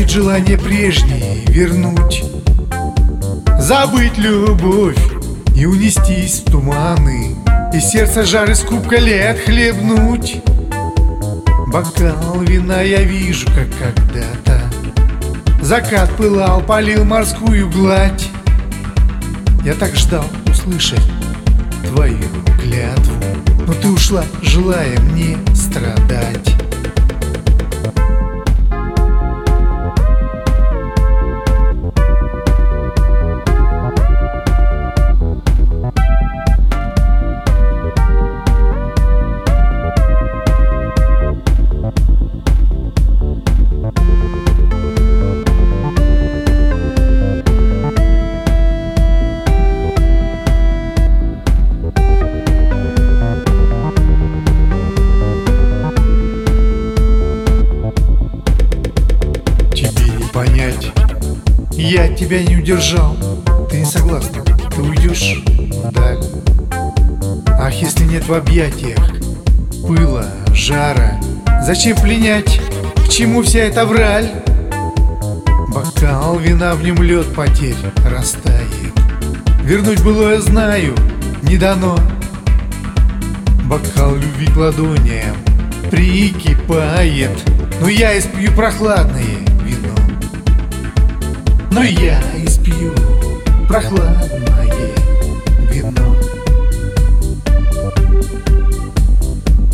Будет желание прежнее вернуть. Забыть любовь и унестись в туманы. И сердце жар из кубка лет хлебнуть. Бокал вина я вижу, как когда-то. Закат пылал, полил морскую гладь. Я так ждал услышать твою клятву. Но ты ушла, желая мне страдать понять Я тебя не удержал. Ты не согласна, ты уйдешь? Вдаль Ах, если нет в объятиях Пыла, жара Зачем пленять? К чему вся эта враль? Бокал вина в нем лед потерь растает. Вернуть было я знаю, не дано. Бокал любви к ладоням прикипает Но я испью прохладные но я испью прохладное вино.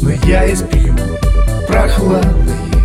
Но я испью прохладное